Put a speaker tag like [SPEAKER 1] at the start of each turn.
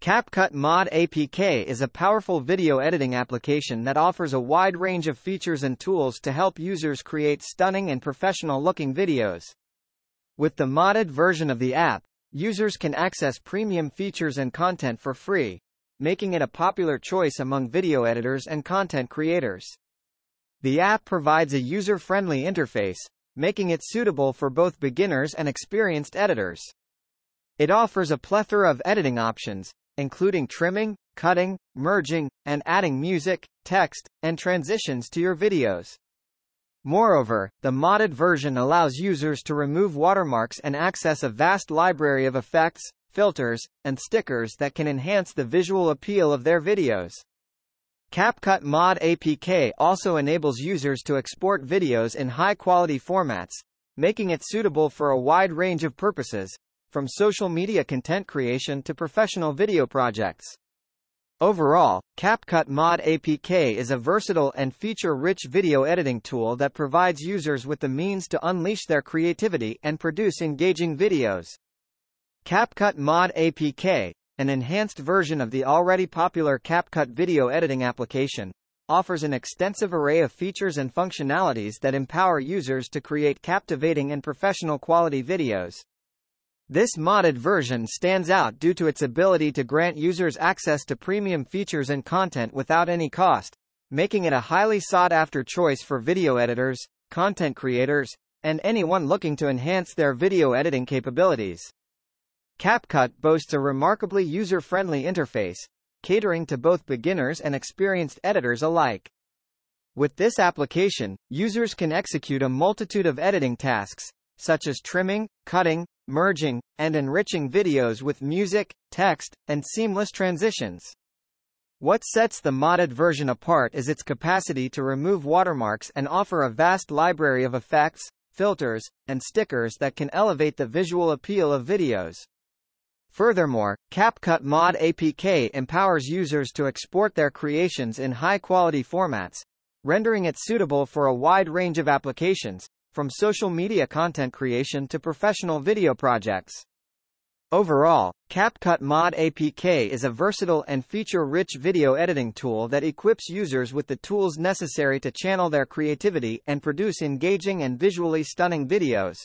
[SPEAKER 1] CapCut Mod APK is a powerful video editing application that offers a wide range of features and tools to help users create stunning and professional-looking videos. With the modded version of the app, users can access premium features and content for free, making it a popular choice among video editors and content creators. The app provides a user-friendly interface, making it suitable for both beginners and experienced editors. It offers a plethora of editing options, including trimming, cutting, merging, and adding music, text, and transitions to your videos. Moreover, the modded version allows users to remove watermarks and access a vast library of effects, filters, and stickers that can enhance the visual appeal of their videos. CapCut Mod APK also enables users to export videos in high-quality formats, making it suitable for a wide range of purposes, from social media content creation to professional video projects. Overall, CapCut Mod APK is a versatile and feature-rich video editing tool that provides users with the means to unleash their creativity and produce engaging videos. CapCut Mod APK, an enhanced version of the already popular CapCut video editing application, offers an extensive array of features and functionalities that empower users to create captivating and professional quality videos. This modded version stands out due to its ability to grant users access to premium features and content without any cost, making it a highly sought-after choice for video editors, content creators, and anyone looking to enhance their video editing capabilities. CapCut boasts a remarkably user-friendly interface, catering to both beginners and experienced editors alike. With this application, users can execute a multitude of editing tasks, such as trimming, cutting, merging, and enriching videos with music, text, and seamless transitions. What sets the modded version apart is its capacity to remove watermarks and offer a vast library of effects, filters, and stickers that can elevate the visual appeal of videos. Furthermore, CapCut Mod APK empowers users to export their creations in high-quality formats, rendering it suitable for a wide range of applications, from social media content creation to professional video projects. Overall, CapCut Mod APK is a versatile and feature-rich video editing tool that equips users with the tools necessary to channel their creativity and produce engaging and visually stunning videos.